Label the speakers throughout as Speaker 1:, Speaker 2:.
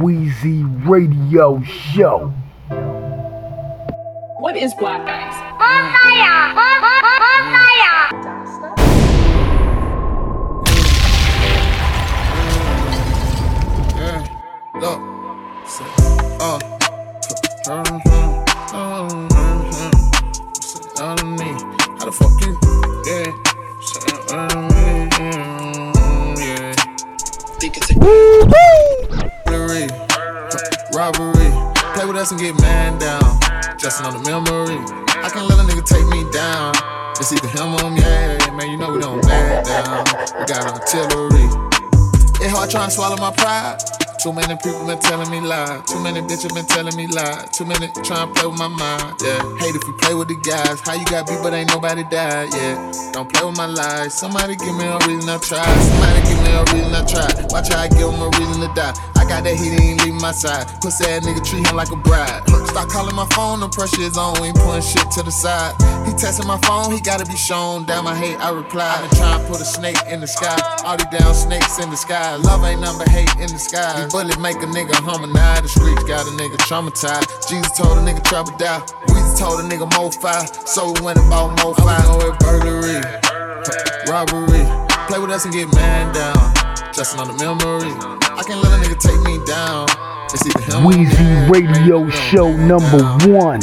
Speaker 1: Wheezy Radio Show.
Speaker 2: What is black ice?
Speaker 3: Yeah, look, say, uh, uh, uh, uh, uh, say, on me. How the fuck you? Yeah, say, on me. mm, Yeah, think it's a robbery, robbery. Play with us and get man down. Just another memory. I can't let a nigga take me down. It's either him or me. Yeah, man, you know we don't back down. We got artillery. It hard trying to swallow my pride. Too many people been telling me lie. Too many bitches been telling me lie. Too many trying to play with my mind. Yeah. Hate if you play with the guys. How you got beat but ain't nobody died. Yeah. Don't play with my life. Somebody give me a reason to try. Somebody give me a reason to try. Watch how I give him a reason to die. Got that heat, he ain't leaving my side. Pussy ass nigga treat him like a bride. Stop calling my phone, the pressure is on. We ain't putting shit to the side. He testing my phone, he gotta be shown. Damn, my hate, I reply. I been trying to put a snake in the sky. All these down snakes in the sky. Love ain't nothing but hate in the sky. These bullets make a nigga homicide. The streets got a nigga traumatized. Jesus told a nigga trouble die. Weezy told a nigga mo five. So we went about mo five. I know with burglary, robbery. Play with us and get man down. Just another memory. I can't let a nigga take me down. It's either him.
Speaker 1: Wheezy Radio Show number one.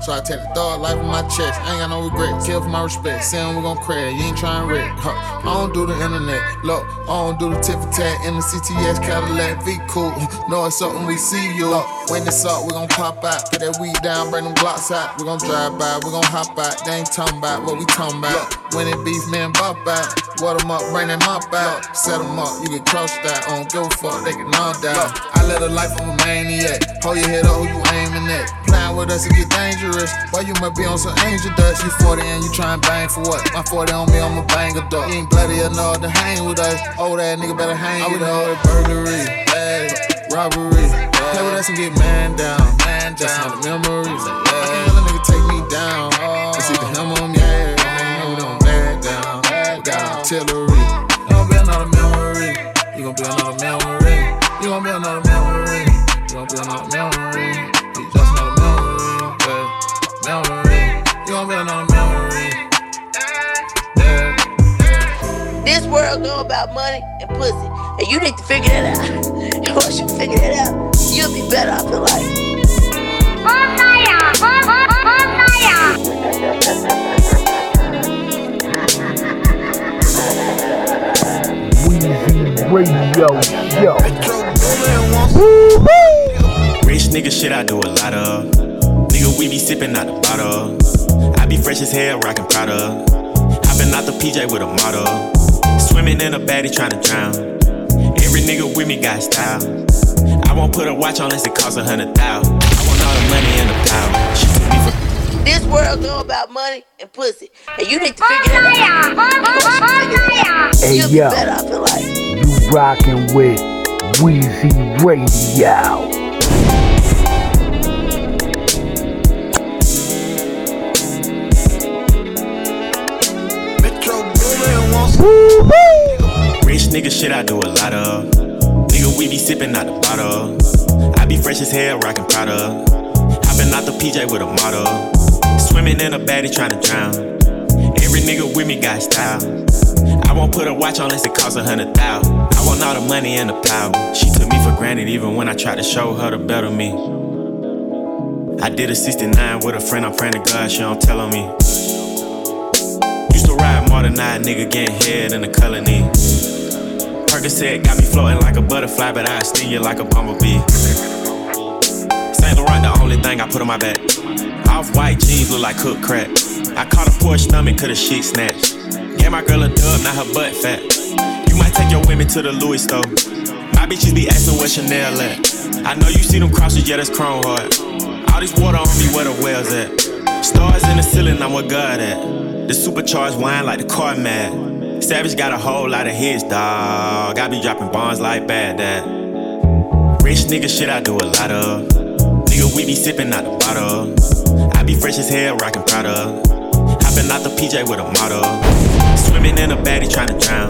Speaker 3: So I take the dog life in my chest. I ain't got no regret. Kill for my respect. Saying we gon' crash. You ain't trying to wreck. Huh. I don't do the internet. Look, I don't do the tip for tat in the CTS Cadillac. V cool. Know it's something we see you. Look, when it's up, we gon' pop out. Put that weed down, bring them blocks out. We gon' drive by. We gon' hop out. They ain't talking about what we talking about. When it beef, man, bop out. What them up, bring them up out. Set them up, you get crossed out. I don't give a fuck, they get knocked out. I live a life of a maniac. Hold your head up, who you at? Playing with us, it get dangerous. Why you might be on some angel dust? You 40 and you try and bang for what? My 40 on me, I'm a banger dog. You ain't bloody enough to hang with us. Old ass nigga better hang with us. Burglary, bag, robbery. Play with us and get man down. Man Just another memories. I can't let a nigga take me down. It's either oh. him or me. Yeah, man, we don't down. We got artillery. You gon' be another memory. You gon' be another memory. You gon' be another memory. You gon' be another memory. You gon' be another memory.
Speaker 4: This world know about money and pussy, and you need to figure that out. And once you figure that out, you'll be better off in life.
Speaker 1: Wheezy Radio Show.
Speaker 5: Rich nigga shit I do a lot of. Nigga, we be sipping out the bottle. I be fresh as hell, rockin' Prada. Hopping out the PJ with a model. Swimming in a baddie tryna drown. Every nigga with me got style. I won't put a watch on unless it costs a hundred thousand. I want all the money and the power. She took me for
Speaker 4: This world know about money and pussy, and you need to figure that out. And once you figure that out,
Speaker 1: Hey,
Speaker 4: you'll
Speaker 1: yo.
Speaker 4: be better off in life.
Speaker 1: You rockin' with Wheezy Radio.
Speaker 3: Wants
Speaker 5: Rich nigga shit I do a lot of. Nigga, we be sipping out the bottle. I be fresh as hell, rockin' Prada. Hopping out the PJ with a model. Swimming in a baddie trying to drown. Every nigga with me got style. I won't put a watch on unless it costs a hundred thousand. I want all the money and the power. She took me for granted even when I tried to show her the better me. I did a 69 with a friend, I'm praying to God she don't tell on me. Ride more than I, nigga, getting head in the colony. Percocet got me floating like a butterfly, but I sting you like a bumblebee. Saint Laurent, the only thing I put on my back. Off white jeans look like cooked crack. I caught a poor stomach, cause the shit snatched. Gave my girl a dub, not her butt fat. You might take your women to the Louis store. My bitches be asking where Chanel at. I know you see them crosses, yeah, that's chrome hard. All this water on me, where the wells at? Stars in the ceiling, I'm what God at. The supercharged wine like the car mad. Savage got a whole lot of hits, dog. I be dropping bombs like bad dad. Rich nigga shit I do a lot of. Nigga, we be sipping out the bottle. I be fresh as hell, rockin' Prada. Hopping out the PJ with a model. Swimming in a baddie tryna drown.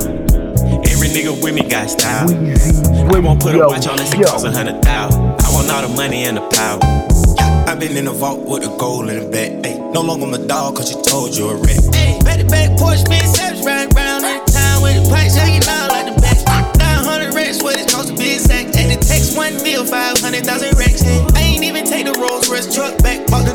Speaker 5: Every nigga with me got style. I won't put a watch on unless it costs a hundred thousand. I want all the money and the power.
Speaker 2: I been in the vault with the gold in the back. Ay, no longer my dog, cause you told you a rat. Ay, back to back Porsche, been savage, riding round in town with the pipes hanging out like the back. 900 racks, what it cost to be exact. And the text one mil, 500,000 racks. I ain't even take the Rolls Royce truck back. Bought the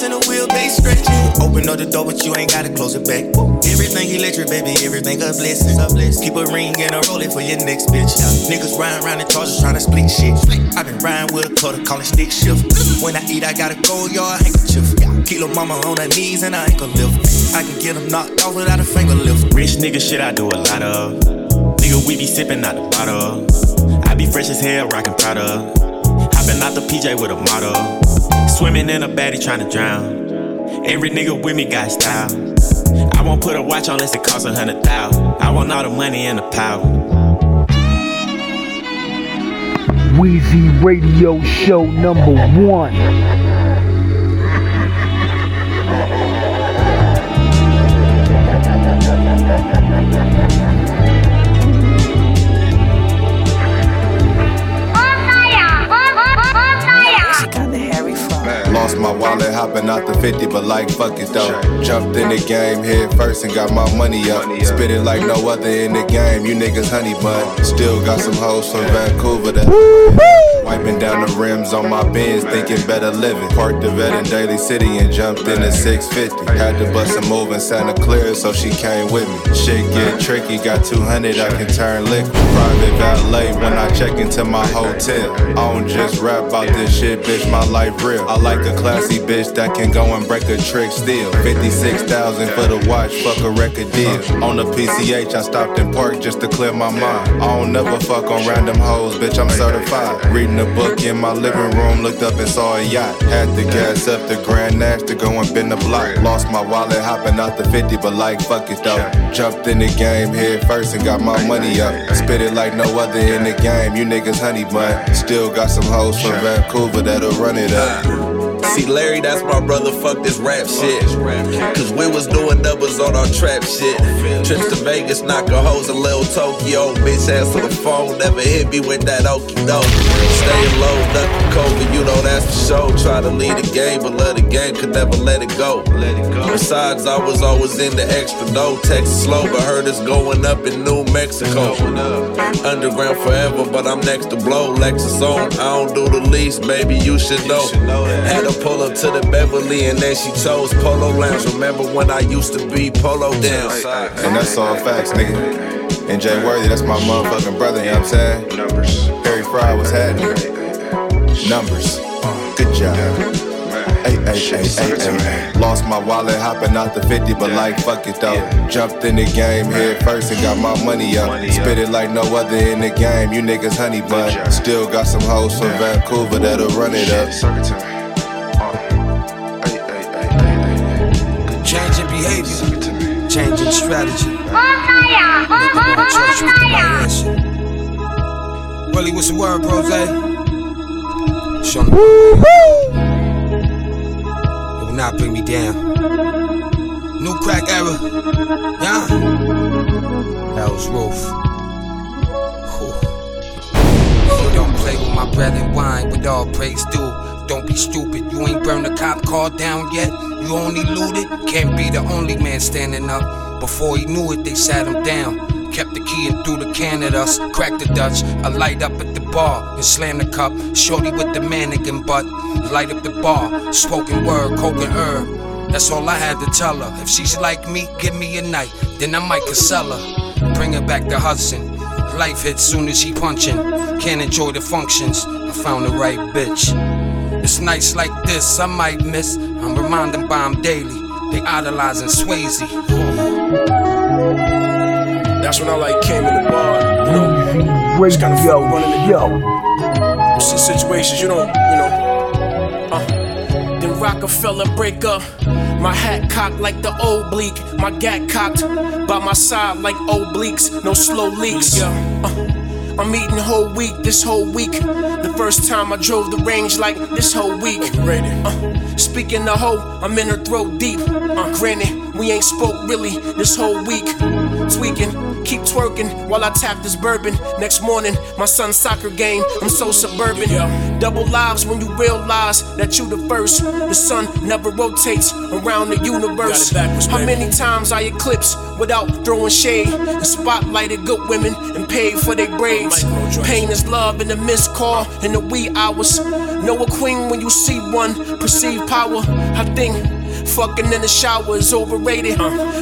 Speaker 2: stars and the wheelbase stretch. Open up the door, but you ain't gotta close it back. Everything electric, baby, everything a blessing. Keep a ring and a roll it for your next bitch. Niggas riding around in charges trying to split shit. i been riding with a cutter, calling stick shift. When I eat, I got a gold yard handkerchief. Kilo mama on her knees and I ain't gonna lift. I can get them knocked off without a finger lift.
Speaker 5: Rich nigga shit I do a lot of. Nigga, we be sipping out the bottle. I be fresh as hell, rockin' Prada. Hopping out the PJ with a model. Swimming in a baddie trying to drown. Every nigga with me got style. I won't put a watch on unless it costs a hundred thousand. I want all the money and the power.
Speaker 1: Weezy Radio Show number one.
Speaker 6: Lost my wallet hopping out the 50, but like fuck it though. Jumped in the game head first and got my money up. Spit it like no other in the game. You niggas honey bun. Still got some hoes from Vancouver that. Wiping down the rims on my Benz, thinking better living. Parked the vet in Daly City and jumped in the 650. Had to bust a move in Santa Clara, so she came with me. Shit get tricky, got 200, I can turn liquid. Private valet when I check into my hotel. I don't just rap about this shit, bitch, my life real. I like a classy bitch that can go and break a trick still. 56,000 for the watch, fuck a record deal. On the PCH, I stopped in park just to clear my mind. I don't never fuck on random hoes, bitch, I'm certified. Reading a book in my living room, looked up and saw a yacht. Had to gas up the Grand Nash to go and bend the block. Lost my wallet hopping out the 50, but like fuck it though. Jumped in the game head first and got my money up. Spit it like no other in the game. You niggas honey bun. Still got some hoes from Vancouver that'll run it up.
Speaker 7: See, Larry, that's my brother. Fuck this rap shit. Cause we was doing doubles on our trap shit. Trips to Vegas, knocking hoes in Lil Tokyo. Bitch ass answer the phone, never hit me with that okey doke. Staying low, nothing COVID, you know that's for sure. Try to lead the game, but love the game, could never let it go. Besides, I was always in the extra dough. Texas slow, but heard it's going up in New Mexico. Underground forever, but I'm next to blow. Lexus on, I don't do the least, baby, you should know. Had to pull up to the Beverly and then she chose Polo Lounge. Remember when I used to be Polo down?
Speaker 6: And that's all facts, nigga. And Jay Worthy, that's my motherfucking brother, you know what I'm saying? Numbers. Harry Fry was happening. Numbers. Good job. Ay, ay, ay, ay, ay. Lost my wallet hopping out the 50, but like fuck it though. Jumped in the game head first and got my money up. Spit it like no other in the game. You niggas honey bun. Still got some hoes from Vancouver that'll run it up.
Speaker 8: Changing strategy. Willie, what's the word, Prose? Show me. It will not bring me down. New crack era. Yeah. That was Roof. Don't play with my bread and wine with all praise due. Don't be stupid, you ain't burned the cop car down yet. You only looted, can't be the only man standing up. Before he knew it, they sat him down. Kept the key and threw the can at us. Cracked the Dutch, a light up at the bar and slam the cup. Shorty with the mannequin butt, light up the bar. Spoken word, coke and herb. That's all I had to tell her. If she's like me, give me a night, then I might sell her. Bring her back to Hudson. Life hits soon as she punchin'. Can't enjoy the functions. I found the right bitch. It's nights like this I might miss. I'm reminded by 'em daily. They idolizing Swayze.
Speaker 9: That's when I like came in the bar, you know.
Speaker 1: Weezy
Speaker 9: It's kinda
Speaker 1: Radio
Speaker 9: fun running the
Speaker 1: Show.
Speaker 9: See situations you don't, you know. Uh, then Rockefeller break up. My hat cocked like the oblique. My gat cocked by my side like obliques. No slow leaks. Yeah. Uh, I'm eating whole week this whole week. The first time I drove the range like this whole week. Uh, speaking the hoe, I'm in her throat deep. Uh, granted, We ain't spoke really this whole week. Tweaking, keep twerking while I tap this bourbon. Next morning, my son's soccer game. I'm so suburban. Double lives when you realize that you the first. The sun never rotates around the universe. How many times I eclipse without throwing shade? And spotlighted good women and paid for their braids. Pain is love in the missed call in the wee hours. Know a queen when you see one. Perceive power. I think Fucking in the shower is overrated.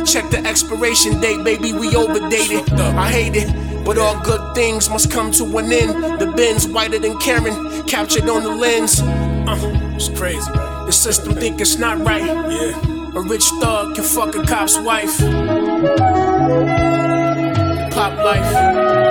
Speaker 9: Check the expiration date, baby, we overdated. I hate it, but all good things must come to an end. The bin's whiter than Karen, captured on the lens. Uh, it's crazy? The system think it's not right. Yeah. A rich thug can fuck a cop's wife. Pop life.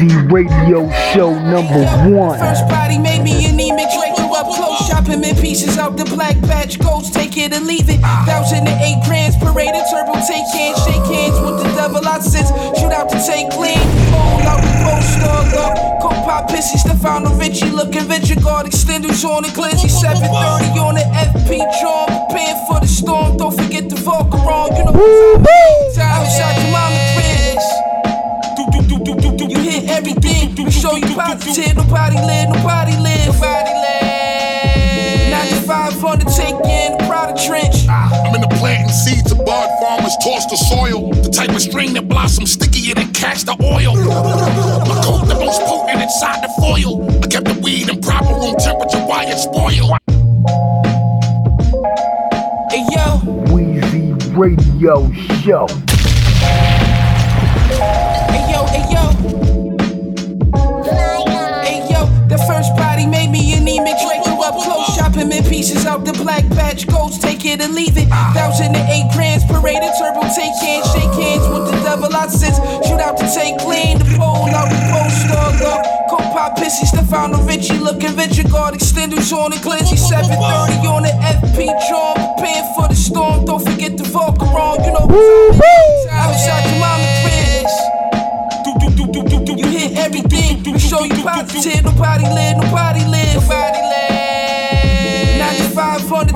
Speaker 1: Radio Show number one.
Speaker 10: First body made me anemic. Drake you up close, chop him in pieces out the black batch. Ghost, take it or leave it. Thousand and eight grams, paraded turbo, take hands, shake hands with the double outsets. Shoot out to take clean. Hold out the post dog up. Coke pop pissy, Stefano Ricci looking Vitrigard. Extenders on the glizzy, 730 on the FP drum. Preparing for the storm, don't forget the Volker on. You know what's up. Outside your mama everything. We show you positive. Nobody live, nobody live. Nobody live. 95 on the take in, the Prada trench.
Speaker 11: Ah, I'm in the planting seeds of bud farmers toss the soil. The type of string that blossoms stickier than castor oil. My coat the most potent inside the foil. I kept the weed in proper room temperature while it spoil.
Speaker 10: Hey yo,
Speaker 1: Wheezy Radio Show.
Speaker 10: Out the black batch. Ghost, take it and leave it. Thousand and eight grams, paraded turbo, take hands, shake hands with the devil. I outsets. Shoot out to take clean, the pole out the post dog up. Coke pop pissy, Stefano Ricci looking Vitrigard. Extenders on the glizzy, 730 on the FP drum. Preparing for the storm, don't forget the Volker on. You know what's up. Outside your mama cribs. You hit everything. We show you positive. Nobody live, nobody live. Nobody live.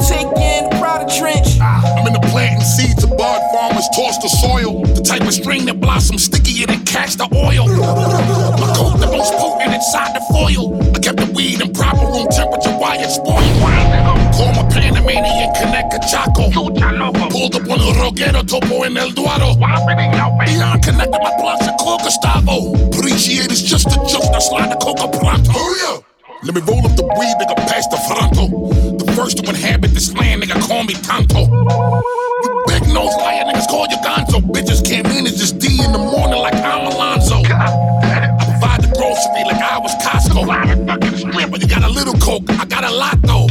Speaker 10: 95 on the take in, the Prada trench.
Speaker 11: Ah, I'm in the planting seeds of bud farmers toss the soil. The type of string that blossoms stickier than castor oil. My coat the most potent inside the foil. I kept the weed in proper room temperature while it spoiled. Call my Panamanian connect a Chaco. Pulled up on a Roguero Topo in El Duaro. Beyond connected my blocks and call Gustavo. Appreciate it's just a joke. Now slide the coca pronto. Oh, Let me roll up the weed, nigga, pass the fronto. The first to inhabit this land, nigga, call me Tonto. You big nose liar, niggas call you Gonzo. Bitches can't manage this D in the morning like I'm Alonzo. I provide the grocery like I was Costco. But you got a little coke, I got a lot though.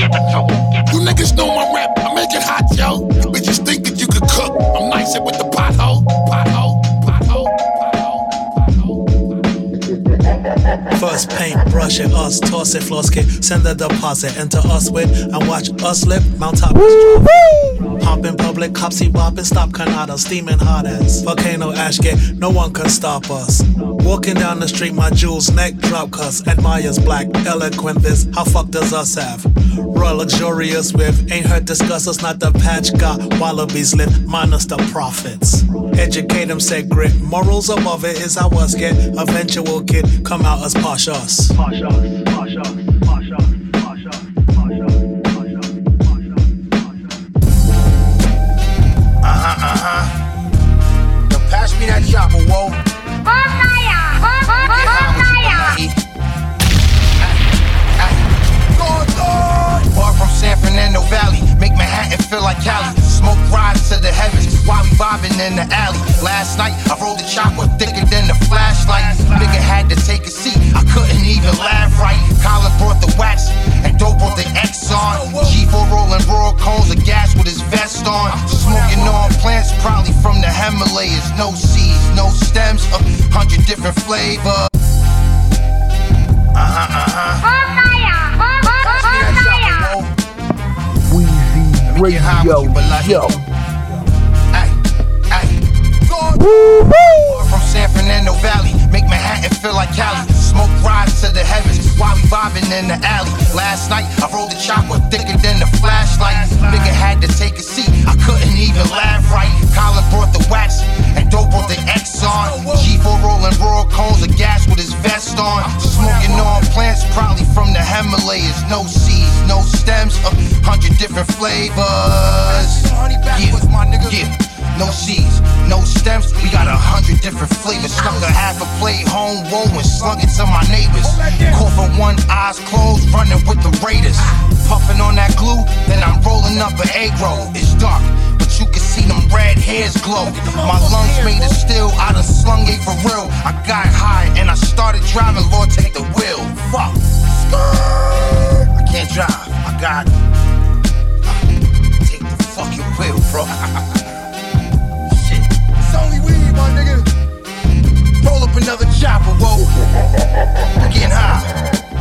Speaker 11: You niggas know my rap, I make it hot, yo. Bitches think that you could cook, I'm nicer with the pothole.
Speaker 12: First paint, brush it, us, toss it, floss kit, send the deposit, enter us with, and watch us lip, mount top, Pop in public, cops see bopping, stop Canada, steaming hot ass. volcano ash get, no one can stop us. Walking down the street, my jewels, neck drop cuss, admires black, eloquent this, how fuck does us have? Royal luxurious with, ain't heard discuss us, not the patch, got wallabies lit, minus the profits. Educate them, say grit, morals above it is how us get, eventual kid, come out as posh us.
Speaker 13: Uh-huh, uh-huh. Yo, pass me that chopper, whoa. Manhattan feel like Cali. Smoke rise to the heavens while we vibing in the alley. Last night I rolled the chopper thicker than the flashlight. Nigga had to take a seat, I couldn't even laugh right. Colin brought the wax and dope brought the X on. G4 rolling raw cones of gas with his vest on. Smoking on plants probably from the Himalayas. No seeds, no stems, a hundred different flavors.
Speaker 1: Radio Show.
Speaker 13: From San Fernando Valley, make Manhattan feel like Cali. Smoke rise to the heavens while we vibing in the alley. Last night I rolled the chopper thicker than the flashlight. Nigga had to take a seat, I couldn't even laugh right. Colin brought the wax and dope brought the X on. G4 rolling raw cones of gas with his vest on. Smoking on plants, probably from the Himalayas. No seeds, no stems, a hundred different flavors. Yeah, yeah. No seeds, no stems, we got a hundred different flavors. Stuck a half a plate home roll and slung it to my neighbors. For one, eyes closed, running with the Raiders. Puffing on that glue, then I'm rolling up an egg roll. It's dark, but you can see them red hairs glow. My lungs made of steel, I done slung it for real. I got high and I started driving, Lord, take the wheel. Fuck. I can't drive, I got. Take the fucking wheel, bro. My nigga. Roll up another chopper, whoa. I'm getting high.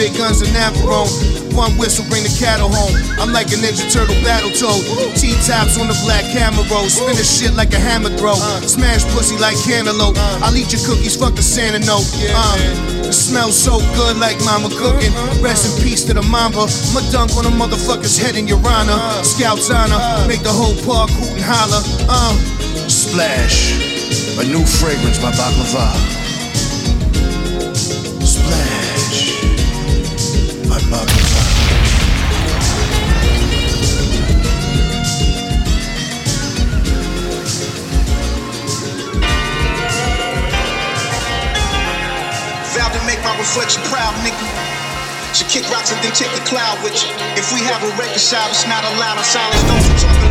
Speaker 14: Big guns and Navarone. One whistle bring the cattle home. I'm like a Ninja Turtle battle toad. T tops on the black Camaro. Spin the shit like a hammer throw. Smash pussy like cantaloupe. I'll eat your cookies, fuck the Santa note. Uh, it smells so good like mama cooking. Rest in peace to the mamba. I'ma dunk on a motherfucker's head in your honor. Scouts honor. Make the whole park hoot and holler. Uh.
Speaker 15: Splash, a new fragrance by Baklava.
Speaker 16: Reflection proud, nigga. Should kick rocks and then take the cloud with you. If we have a record shop, it's not allowed. Our silence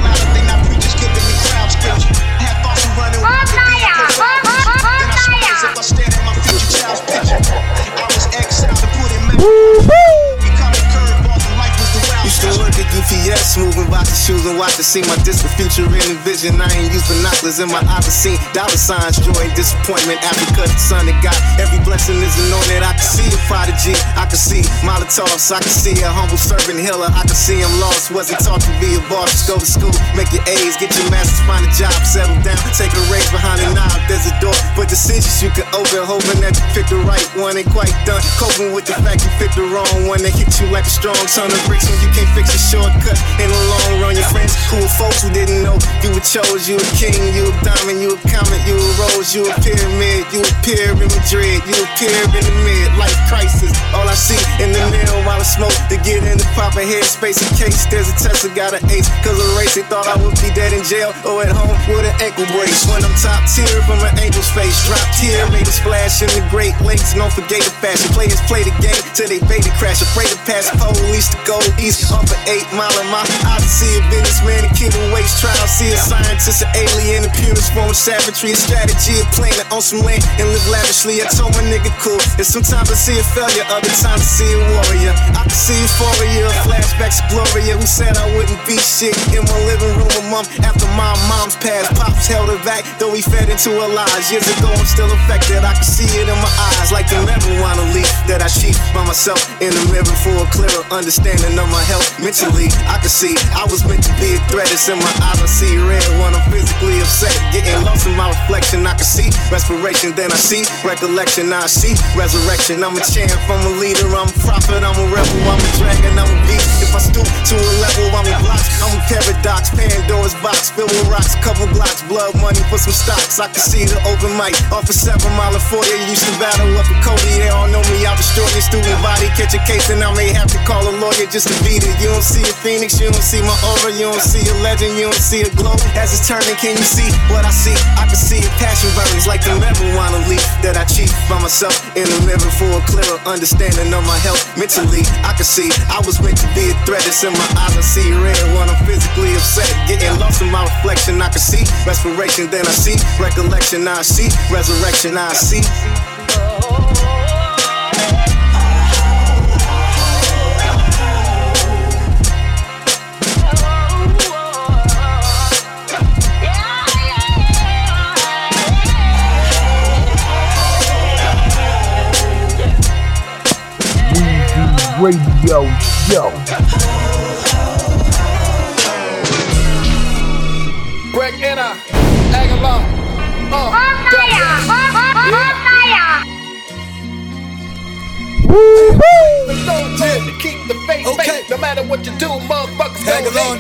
Speaker 17: moving shoes, watch to see my distant future in the vision. I ain't use binoculars in my eyes to see dollar signs, joy and disappointment. Cut the sun that God. every blessing is anointed. I can see a prodigy, I can see Molotovs, I can see a humble servant healer. I can see him lost, wasn't taught to be a boss. Just go to school, make your A's, get your masters, find a job, settle down, take a raise behind the knob. There's a door, but decisions you can open, hoping that you pick the right one. Ain't quite done, coping with the fact you picked the wrong one. That hit you like a strong ton of bricks when you can't fix a shortcut. In the long run, your friends, cool folks who didn't know you were chose, you a king, you a diamond, you a comet, you a rose, you a pyramid, you appear in Madrid, you appear in the mid life crisis. All I see in the mirror while I smoke to get in the proper headspace in case there's a test I got an ace. Cause of race, they thought I would be dead in jail or at home with an ankle brace. When I'm top tier from an angel's face, dropped here, made a splash in the Great Lakes. Don't forget the fashion. Players play the game till they the crash. Afraid to pass police to go east up an eight mile in my I See a in kingdom waste trial. See a scientist, an alien, a purest form of savagery, a strategy playing it on some land and live lavishly. I told my nigga cool. And sometimes I see a failure, other times I see a warrior. I can see euphoria, flashbacks of Gloria, who said I wouldn't be shit in my living room a month after my mom's passed. Pops held her back, though he fed into her lies. Years ago, I'm still affected. I can see it in my eyes, like the marijuana leaf that I cheat by myself in the mirror for a clearer understanding of my health. Mentally, I can see I was meant to a threat. It's in my eyes, I see red when I'm physically upset. Getting lost in my reflection, I can see respiration, then I see recollection, I see resurrection. I'm a champ, I'm a leader, I'm a prophet, I'm a rebel, I'm a dragon, I'm a beast. If I stoop to a level, I'm a block, I'm a paradox, Pandora's box, filled with rocks, couple blocks, blood money for some stocks. I can see the open mic. Off a seven mile of foyer. Used to battle up in Cody, they all know me. I destroy your student body, catch a case, and I may have to call a lawyer just to beat it. You don't see a phoenix, you don't see my aura, you don't see a legend, you don't see a glow. As it's turning, can you see what I see? I can see a passion burns like the marijuana leaf that I cheat by myself in the mirror for a clearer understanding of my health. Mentally, I can see I was meant to be a threat. It's in my eyes, I see red when I'm physically upset. Getting lost in my reflection, I can see respiration, then I see recollection, I see resurrection, I see.
Speaker 1: Radio Show.
Speaker 18: Greg Anna, Aguilar. Uh, to keep the faith, okay. no matter what you do, motherfuckers. Tag along,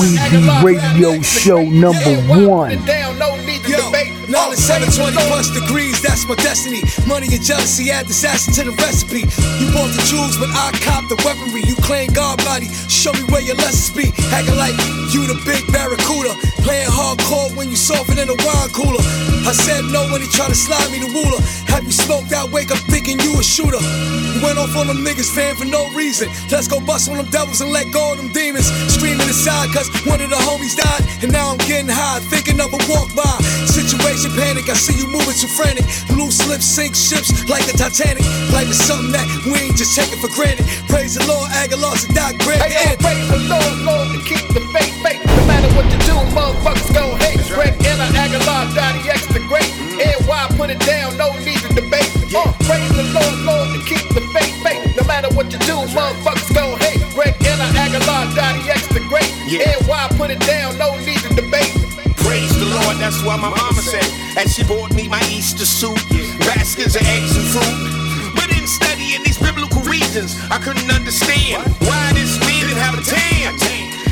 Speaker 1: Weezy Radio Show number one.
Speaker 18: Down, no need to debate.
Speaker 19: Knowledge 720 plus degrees, that's my destiny. Money and jealousy add disaster to the recipe. You bought the jewels, but I cop the weaponry. You claim God body, show me where your lessons be. Acting like you the big barracuda. Playing hardcore when you softer in a wine cooler. I said no when he tried to slide me the ruler. Have you smoked out, wake up thinking you a shooter. You went off on them niggas, fan for no reason. Let's go bust on them devils and let go of them demons. Screaming inside, cause one of the homies died. And now I'm getting high, thinking of a walk by. Situation panic, I see you moving too frantic. Loose lips sink ships like the Titanic. Life is something that we ain't just taking for granted. Praise the Lord, Aguilar's and Doc Greg.
Speaker 18: Hey, hey, praise the Lord, Lord, to keep the faith, faith. No matter what you do, motherfuckers gon' hate. Greg Anna, Aguilar, Dottie X the Great. And why put it down, no need to debate. Uh, praise the Lord, Lord, to keep the faith, faith. Matter what you do, motherfuckers gon' hate. Greg Anna, Aguilar, Dottie X the Great. And why put it down, no need to debate.
Speaker 20: Praise the Lord, that's what my mama said. And she bought me my Easter suit, baskets of eggs and fruit. But in studying these biblical regions, I couldn't understand why this man didn't have a tan.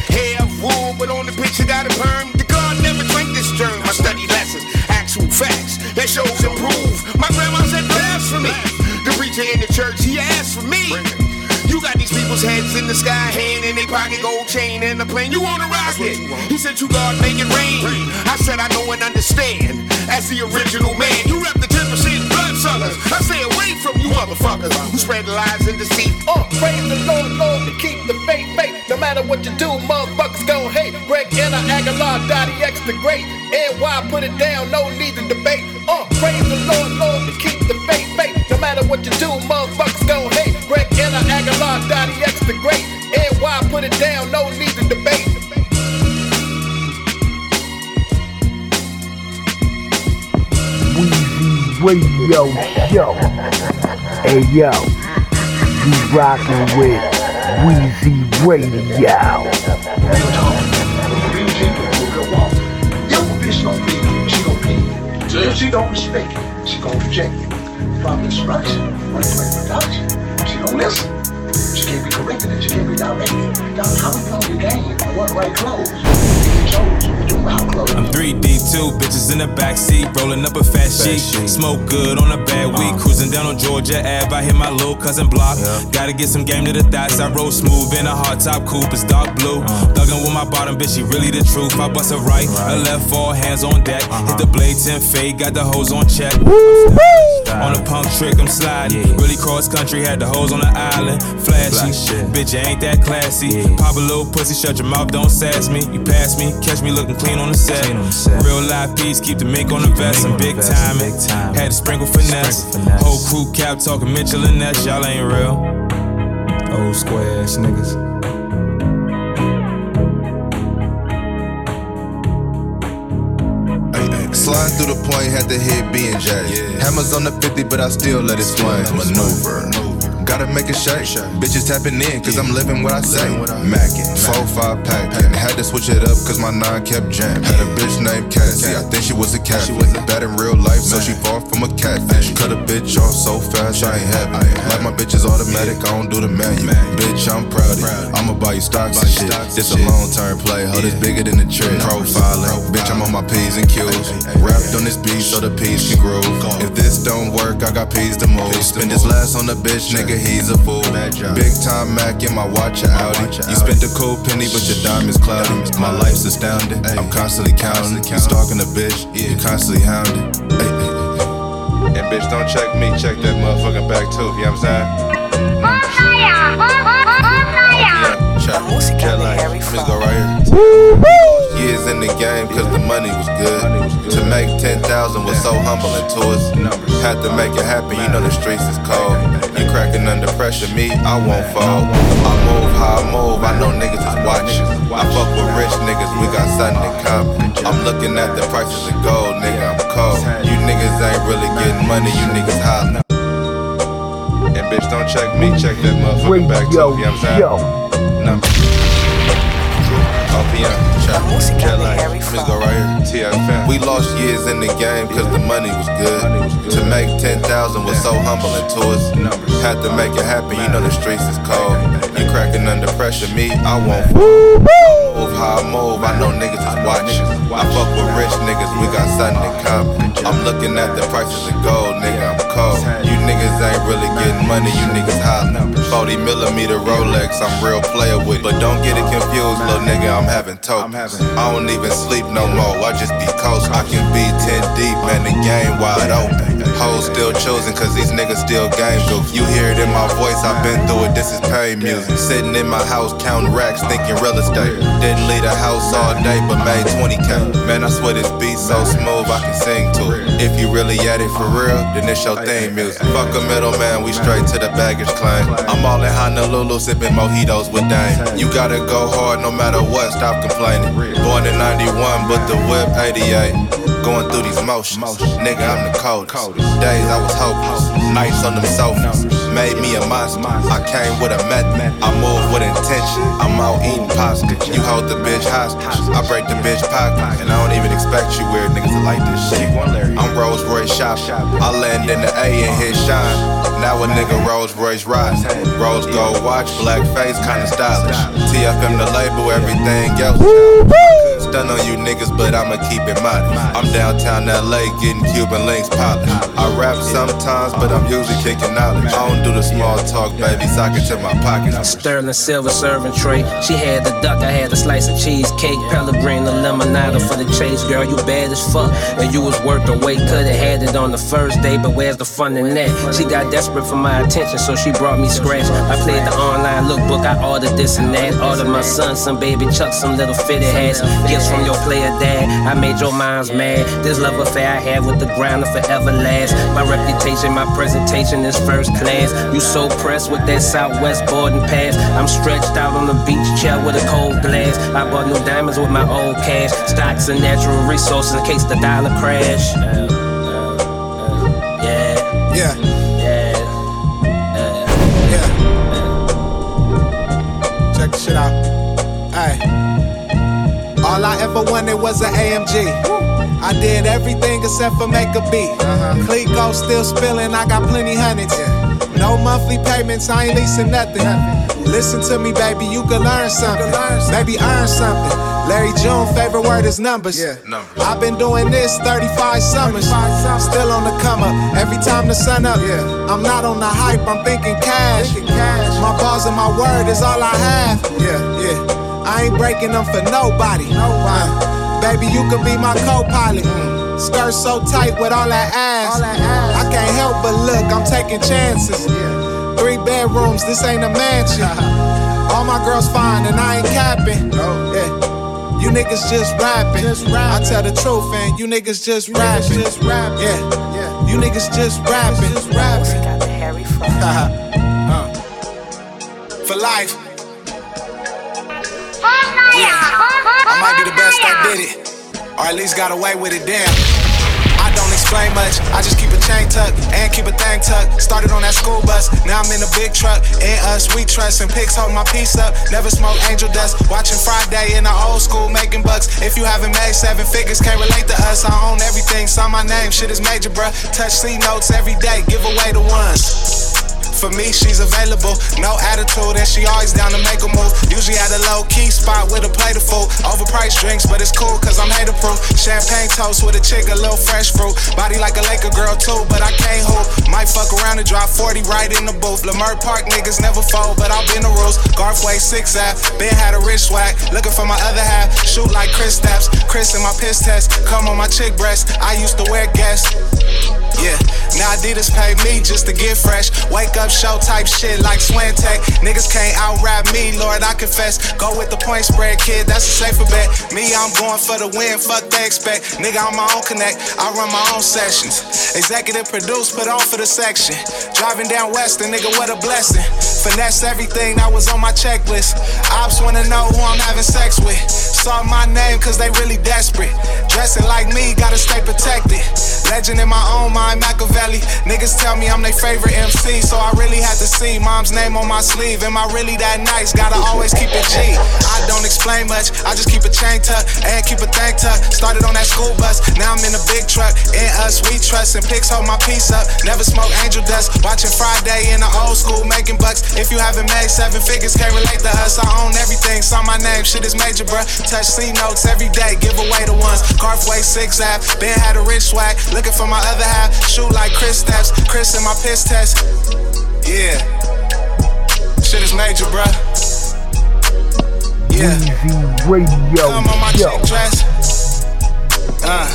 Speaker 20: Hair of wool, but on the picture got a perm. The God never drank this germ. I studied lessons, actual facts that shows and prove. Preacher in the church, he asked for me. You got these people's heads in the sky, hand in their pocket, gold chain and a plane. You want a rocket? He said, You God make it rain. I said, I know and understand. As the original man, you rep the 10% blood suckers. I stay away from you motherfuckers who spread lies and deceit.
Speaker 18: Uh, praise the Lord, Lord, to keep the faith, faith. No matter what you do, motherfuckers gon' hate. Greg Anna, Aguilar, Dottie X the Great. Why put it down, no need to debate. Uh, praise the Lord, Lord, to keep the faith, faith. No matter what you do, motherfuckers gon' hate. Greg Anna, Aguilar, Dottie X the Great. And why put it down, no need to debate.
Speaker 1: Weezy Radio Show. Hey yo, you rockin' with Weezy Radio.
Speaker 21: Your bitch gon' be you, she gon' pay you. If she don't respect you, she gon' reject you. Instruction, when it's like production, she don't listen. She can't be corrected and she can't be directed. Y'all, how we know your game? I want right clothes. You chose, you do mouth clothes.
Speaker 8: I'm 3D, two bitches in the backseat, rolling up a fat sheet. Smoke good on a bad week, uh. cruising down on Georgia Ave. I hit my little cousin block. Gotta get some game to the thoughts. I roll smooth in a hard top coupe, it's dark blue. Uh. Thuggin' with my bottom bitch, she really the truth. I bust a right, a left, all hands on deck. Uh-huh. Hit the blade 10 fade, got the hose on check. On a punk trick, I'm sliding. Really cross country, had the hose on the island. Flashy, bitch, ain't that classy. Pop a little pussy, shut your mouth, don't sass me. You pass me, catch me looking clean on the set. Real life piece, keep the mink on the vest. I'm big time. Had to sprinkle finesse. Whole crew cap talking Mitchell and Ness, y'all ain't real. Old
Speaker 22: square ass niggas.
Speaker 6: Sliding through the point, had to hit B and J. Hammers on the 50, but I still let it swing. Maneuver. Gotta make a shake. Bitches tapping in, cause I'm living what I say. Mackin', 4-5 pack. Had to switch it up, cause my nine kept jam. Had a bitch named Cassie, I think she was a cat. She was bad in real life, so she far from a catfish. Cut a bitch off so fast, I ain't it. Like my bitch is automatic, I don't do the manual. Bitch, I'm proud of you. I'ma buy you stocks and shit. This a long term play, ho, this bigger than the trick. Profiling, bitch, I'm on my P's and Q's. Wrapped on this beat so the P's can groove. If this don't work, I got P's to move. Spend this last on the bitch, nigga, he's a fool. Big time Mac in my watch a Audi. You spent a cool penny, but your diamond's cloudy. My life's astounding. I'm constantly counting. You stalking a bitch, you constantly hounding. And bitch, don't check me, check that motherfucking back too. You know what I'm Yeah, check. Jet lag. Let's go right here. Years in the game, cause the money was good. To make 10,000 was so humbling to us. Had to make it happen, you know the streets is cold. You cracking under pressure, me, I won't fall. I move how I move, I know niggas is watching. I fuck with rich niggas, we got something in common. I'm looking at the prices of gold, nigga, I'm cold. You niggas ain't really getting money, you niggas hollering. Bitch, don't check me, check that motherfucking back too, you know what I'm saying? Number. OPM, check. Jet. Let's go right here. TFM. We lost years in the game cause the money was good. To make 10,000 was so humbling to us. Had to make it happen, you know the streets is cold. You cracking under pressure, me, I won't. Move how I move, I know niggas is watching. I fuck with rich niggas, we got something in common. I'm looking at the prices of gold, nigga, I'm cold. You niggas ain't really getting money, you niggas hollering. 40 millimeter Rolex, I'm real player with it. But don't get it confused, little nigga, I'm having tokens. I don't even sleep no more, I just be coast. I can be 10 deep, man, the game wide open. Hoes still choosing, cause these niggas still game goof. You hear it in my voice, I've been through it, this is pain music. Sitting in my house, counting racks, thinking real estate. Didn't leave the house all day, but made 20k. Man, I swear this beat so smooth, I can sing to it. If you really at it for real, then it's your theme music. Fuck a middleman, we straight to the baggage claim. I'm all in Honolulu, sipping mojitos with Dame. You gotta go hard no matter what, stop complaining. Born in 91, but the whip 88. Going through these motions. Nigga, I'm the coldest. Days I was hopeless. Nights on them sofas. Made me a monster. I came with a method. I move with intention. I'm out eating pasta. You hold the bitch hostage. I break the bitch pocket. And I don't even expect you weird niggas to like this shit. I'm Rolls Royce shopping. I land in the A and hit shine. Now a nigga Rolls Royce ride. Rose gold watch, black face, kinda stylish. TFM the label, everything else. Stun on you niggas, but I'ma keep it modest. I'm downtown LA getting Cuban links polished. I rap sometimes, but I'm usually kicking knowledge. I don't do the small talk, baby, sock it to my pockets.
Speaker 23: Sterling silver serving tray. She had the duck, I had a slice of cheesecake. Pellegrino lemonade for the chase. Girl, you bad as fuck. And you was worth the wait. Could've had it on the first day, but where's the fun in that? She got desperate for my attention, so she brought me scratch. I played the online lookbook, I ordered this and that. Ordered my son some baby chuck, some little fitted hats. Gifts from your player dad. I made your minds mad. This love affair I had with the ground will forever last. My reputation, my presentation is first class. You so pressed with that Southwest boarding pass. I'm stretched out on the beach chair with a cold glass. I bought new diamonds with my old cash. Stocks and natural resources in case the dollar crash. Yeah.
Speaker 24: Yeah.
Speaker 23: Yeah.
Speaker 24: Yeah. Check this shit out. Hey. All I ever wanted was an AMG. I did everything except for make a beat. Uh-huh. Clico still spilling, I got plenty hundreds. No monthly payments, I ain't leasing nothing. Listen to me, baby, you can learn something. Maybe earn something. Larry June, favorite word is numbers. Yeah. I've been doing this 35 summers. Still on the come up. Every time the sun up, I'm not on the hype, I'm thinking cash. My balls and my word is all I have. Yeah, yeah. I ain't breaking them for nobody. Uh, baby, you could be my co-pilot. Skirt so tight with all that ass. I can't help but look, I'm taking chances. Three bedrooms, this ain't a mansion. All my girls fine and I ain't capping. Yeah. You niggas just rapping. I tell the truth, and you niggas just rapping. Yeah, yeah. You niggas just rapping. Just rapping.
Speaker 25: For
Speaker 24: for life. I might be the best that did it, or at least got away with it. Damn. I don't explain much. I just keep a chain tucked and keep a thing tucked. Started on that school bus, now I'm in a big truck. In us, we trust and pigs hold my peace up. Never smoke angel dust. Watching Friday in the old school making bucks. If you haven't made seven figures, can't relate to us. I own everything, sign my name. Shit is major, bruh. Touch C notes every day, give away the ones. For me, she's available. No attitude, and she always down to make a move. Usually at a low key spot with a plate of food. Overpriced drinks, but it's cool, cause I'm hater proof. Champagne toast with a chick, a little fresh fruit. Body like a Laker girl, too, but I can't hoop. Might fuck around and drop 40 right in the booth. Leimert Park niggas never fold, but I'll bend the rules. Garthway 6 app, Ben had a rich swag. Looking for my other half, shoot like Chris Steps. Chris in my piss test, come on my chick breast. I used to wear guests. Yeah, now Adidas pay me just to get fresh. Wake up, show type shit like Swantech. Niggas can't out rap me, Lord, I confess. Go with the point spread, kid, that's a safer bet. Me, I'm going for the win, fuck they expect. Nigga, I'm my own connect, I run my own sessions. Executive produce, put on for the section. Driving down Western, nigga, what a blessing. Finesse everything that was on my checklist. Ops wanna know who I'm having sex with. Saw my name, cause they really desperate. Dressing like me, gotta stay protected. Legend in my own mind, Machiavelli. Niggas tell me I'm their favorite MC, so I really had to see mom's name on my sleeve. Am I really that nice? Gotta always keep it G. I don't explain much, I just keep a chain tuck and keep a thank tuck. Started on that school bus, now I'm in a big truck. In us, we trust, and pigs hold my piece up. Never smoke angel dust. Watching Friday in the old school, making bucks. If you haven't made seven figures, can't relate to us. I own everything, saw my name, shit is major, bruh. Touch C notes every day, give away the ones. Carfway 6 app, Ben had a rich swag. Looking for my other half, shoot like Chris Steps. Chris in my piss test. Yeah. Shit is major, bruh. Yeah.
Speaker 1: Weezy Radio
Speaker 24: Come on my
Speaker 1: Show.
Speaker 24: chick dress. Uh,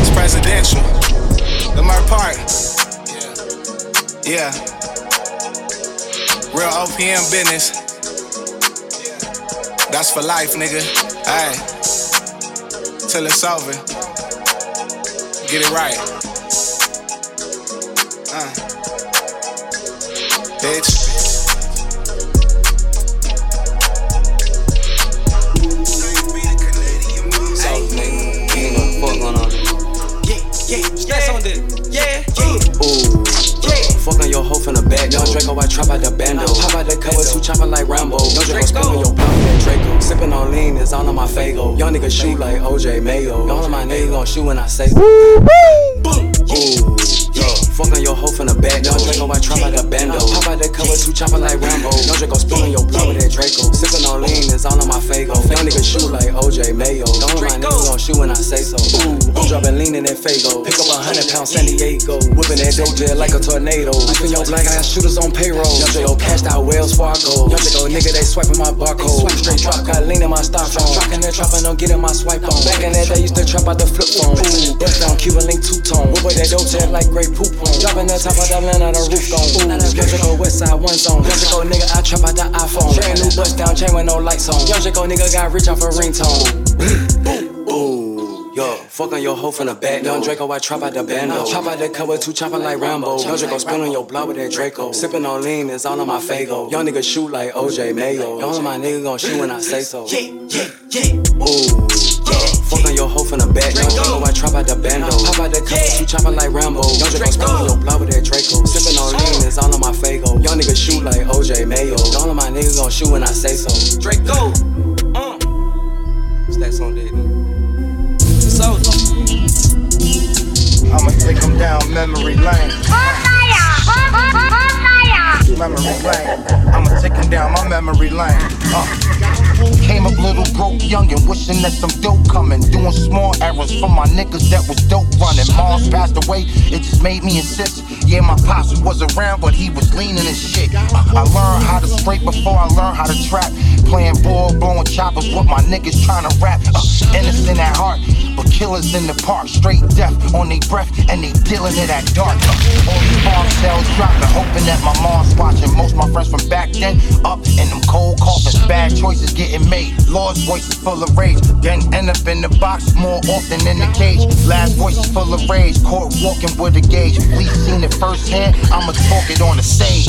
Speaker 24: it's presidential. Leimert Park. Yeah. Yeah. Real OPM business. That's for life, nigga. Hey. Till it's over. Get it right.
Speaker 26: Hoe from the back. Young Draco, I trap out the bando. Pop out the covers, who chopping like Rambo. Young Draco, spin on your block with that Draco. Sipping on lean, it's all on my Faygo. Young nigga shoot like OJ Mayo. All of my niggas gon' shoot when I say. Ooh, yeah. Fuck on your hoe from the back. Young Draco, I trap like a bando. Pop out the covers, who chopping like Rambo. Young Draco, spin on your block with that Draco. Sipping on lean, it's all on my Faygo. Young nigga shoot like OJ Mayo. Of my niggas gon' shoot when I say so. Ooh, I'm dropping lean in that Faygo. Pick up a hundred pounds San Diego. Whipping that doja like a tornado. I spin your black ass shooters on payroll. Young Draco cashed out Wells Fargo. Young Draco nigga, they swiping my barcode. Straight drop, got lean in my styrofoam. Tracking that trap and I'm getting my swipe on. Back in that day, used to trap out the flip phone. Ooh, bust down Cuban link two tone. Whip that doja like great poop on. Dropping the top of the land on the roof gone. Young Draco west side one zone. Young Draco nigga, I trap out the iPhone. Brand new bust down chain with no lights on. Young Draco nigga got rich off a ringtone. Ooh, yo, fuck on your hoe from the back. Young Draco, I trap out the bando. Chop out the cover, two chopping like Rambo. Young Draco spin on your block with that Draco. Sipping on lean, it's all on my Faygo. Young nigga shoot like OJ Mayo. Of my nigga gon' shoot when I say so. Yeah, yeah, yeah. Ooh, yeah. Fuck on your hoe from the back. Young Draco, I trap out the bando. Pop out the cover, two chopping like Rambo. Young Draco spin on your block with that Draco. Sipping on lean, it's all on my Faygo. Young nigga shoot like OJ Mayo. All of my niggas gon' shoot when I say so. Draco. Uh. Stacks on that. So.
Speaker 13: I'ma take them down memory lane. Memory lane. I'ma take them down my memory lane. Uh. Came up little broke young and wishing that some dope coming. Doing small errors for my niggas that was dope running. Mars passed away, it just made me insist. Yeah, my pops was around, but he was leaning and shit. Uh, I learned how to scrape before I learned how to trap. Playing ball, blowing choppers with my niggas trying to rap. Uh, innocent at heart, but killers in the park. Straight death on they breath, and they dealing it at dark. Uh, all these bomb cells dropping, hoping that my mom's watching. Most my friends from back then up in them cold coffins. Bad choices getting made. Lost voices full of rage. Then end up in the box more often in the cage. Last voices full of rage. Court walking with a gauge. We seen it firsthand. I'ma talk it on the stage.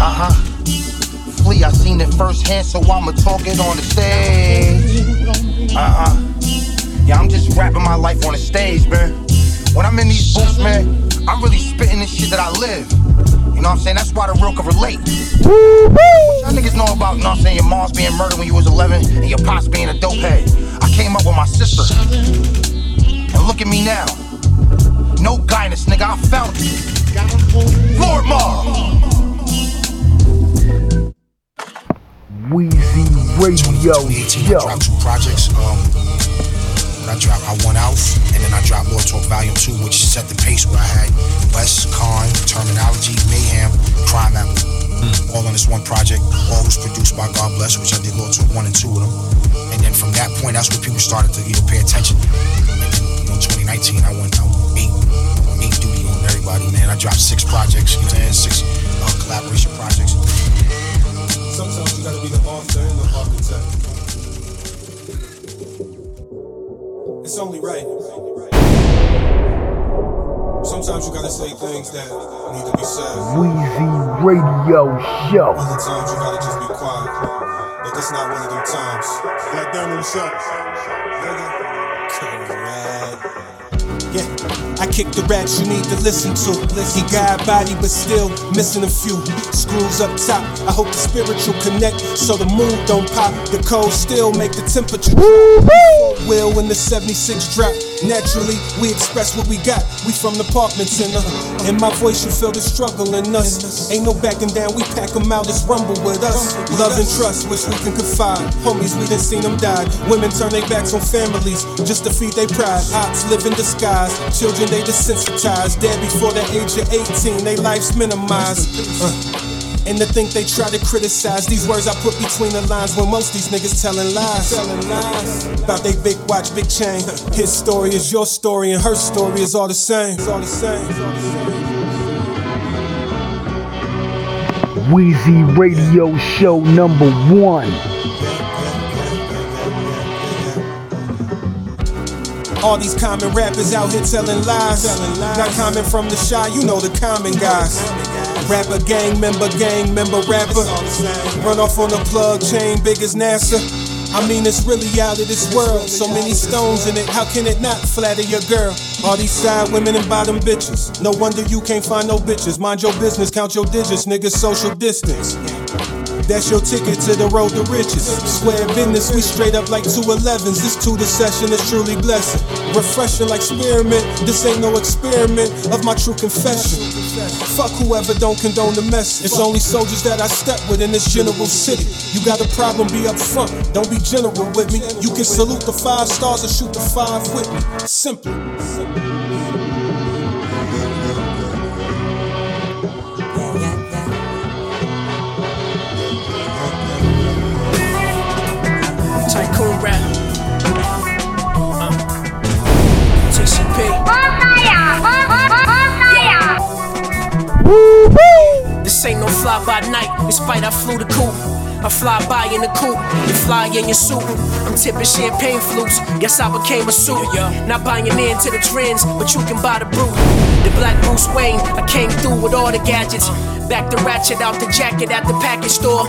Speaker 13: Uh huh. Honestly, I seen it firsthand, so I'ma talk it on the stage. Uh uh. Yeah, I'm just rapping my life on the stage, man. When I'm in these booths, man, I'm really spitting this shit that I live. You know what I'm saying? That's why the real can relate. Y'all niggas know about, you know what I'm saying, your mom's being murdered when you was 11 and your pops being a dope head. I came up with my sister. And look at me now. No guidance, nigga, I found it. Lord Ma!
Speaker 1: Weezy Radio
Speaker 27: 2018, I dropped two projects. Um, when I dropped, I One out, and then I dropped Lord Talk Volume 2, which set the pace where I had West, Con, Terminology, Mayhem, Crimeapple. All on this one project, all was produced by God Bless, which I did Lord Talk 1 and 2 with them. And then from that point, that's where people started to, you know, pay attention. And then, you know, 2019, I went, I went eight, eight duty on everybody, man. I dropped six projects, you know what I'm saying? Six uh, collaboration projects.
Speaker 28: Sometimes you gotta be the author and the architect. It's only right. Sometimes you gotta say things that need to be said.
Speaker 1: Weezy Radio Show.
Speaker 28: Other times you gotta just be quiet. But this not one of them times. Black Diamond, what's
Speaker 29: I kick the raps you need to listen to. He got body, but still missing a few screws up top. I hope the spiritual connect so the mood don't pop. The cold still make the temperature drop. Will when the 76 drop. Naturally, we express what we got. We from the apartments in the. In my voice, you feel the struggle in us. Ain't no backing down, we pack 'em out, it's rumble with us. Love and trust, which we can confide. Homies, we done seen them die. Women turn their backs on families just to feed their pride. Ops live in disguise. Children, they desensitized. Dead before the age of 18, they life's minimized. Uh. And to think they try to criticize these words I put between the lines when most these niggas telling lies. Telling lies about they big watch, big chain. His story is your story, and her story is all the same. It's all the same. It's all the same.
Speaker 1: Weezy Radio Show number one.
Speaker 29: All these common rappers out here telling lies. Not coming from the shy, you know the common guys. Rapper, gang member, gang member, rapper. Run off on a plug chain, big as NASA. I mean, it's really out of this world. So many stones in it, how can it not flatter your girl? All these side women and bottom bitches. No wonder you can't find no bitches. Mind your business, count your digits, niggas, social distance. That's your ticket to the road to riches. Square business, we straight up like two 11s. This two the session is truly blessing. Refreshing like spearmint. This ain't no experiment of my true confession. Fuck whoever don't condone the mess. It's only soldiers that I step with in this general city. You got a problem, be up front. Don't be general with me. You can salute the five stars or shoot the five with me. Simple.
Speaker 9: Fly by night, despite I flew the coop. I fly by in the coupe, you fly in your suit. I'm tipping champagne flutes, yes, I became a suit. Not buying into the trends, but you can buy the brute. The black Bruce Wayne, I came through with all the gadgets. Back the ratchet out the jacket at the package store.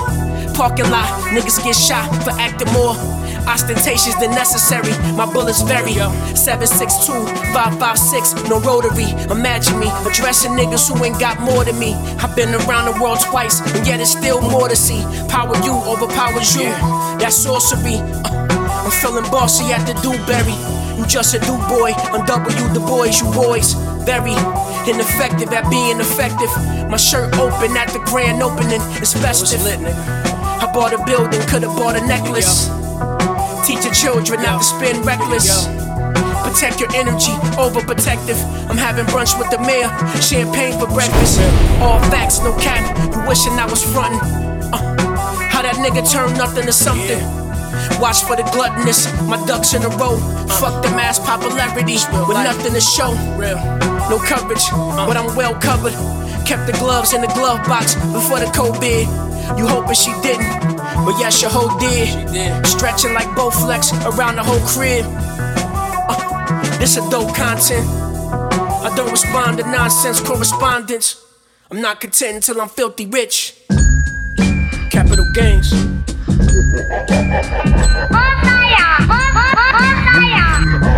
Speaker 9: Parking lot, niggas get shot for acting more ostentatious than necessary. My bullets vary. 762, 556, no rotary. Imagine me addressing niggas who ain't got more than me. I've been around the world twice, and yet it's still more to see. Power you overpowers you. That's sorcery. Uh, I'm feeling bossy at the Dewberry. You just a do boy, on W the boys, you boys. Very ineffective at being effective. My shirt open at the grand opening, it's festive. I bought a building, could've bought a necklace. Teach your children not to spin reckless. Protect your energy, overprotective. I'm having brunch with the mayor, champagne for breakfast. All facts, no cap. You wishing I was frontin'. Uh, how that nigga turned nothing to something. Watch for the gluttonous, my ducks in a row. Fuck the mass popularity with nothing to show. No coverage, but I'm well covered. Kept the gloves in the glove box before the COVID. You hoping she didn't, but yeah, your hoe did. Stretching like Bowflex around the whole crib. Uh, this a dope content. I don't respond to nonsense correspondence. I'm not content until I'm filthy rich. Capital Kings.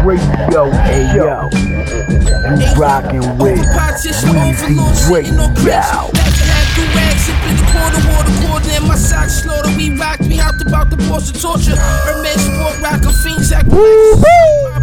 Speaker 1: Radio, hey yo. You rockin' with Weezy Radio.
Speaker 10: Rags up in the corner, water quarter, and my socks slaughter. We rock me out about the force of torture. Hermes sport rocker, fiends act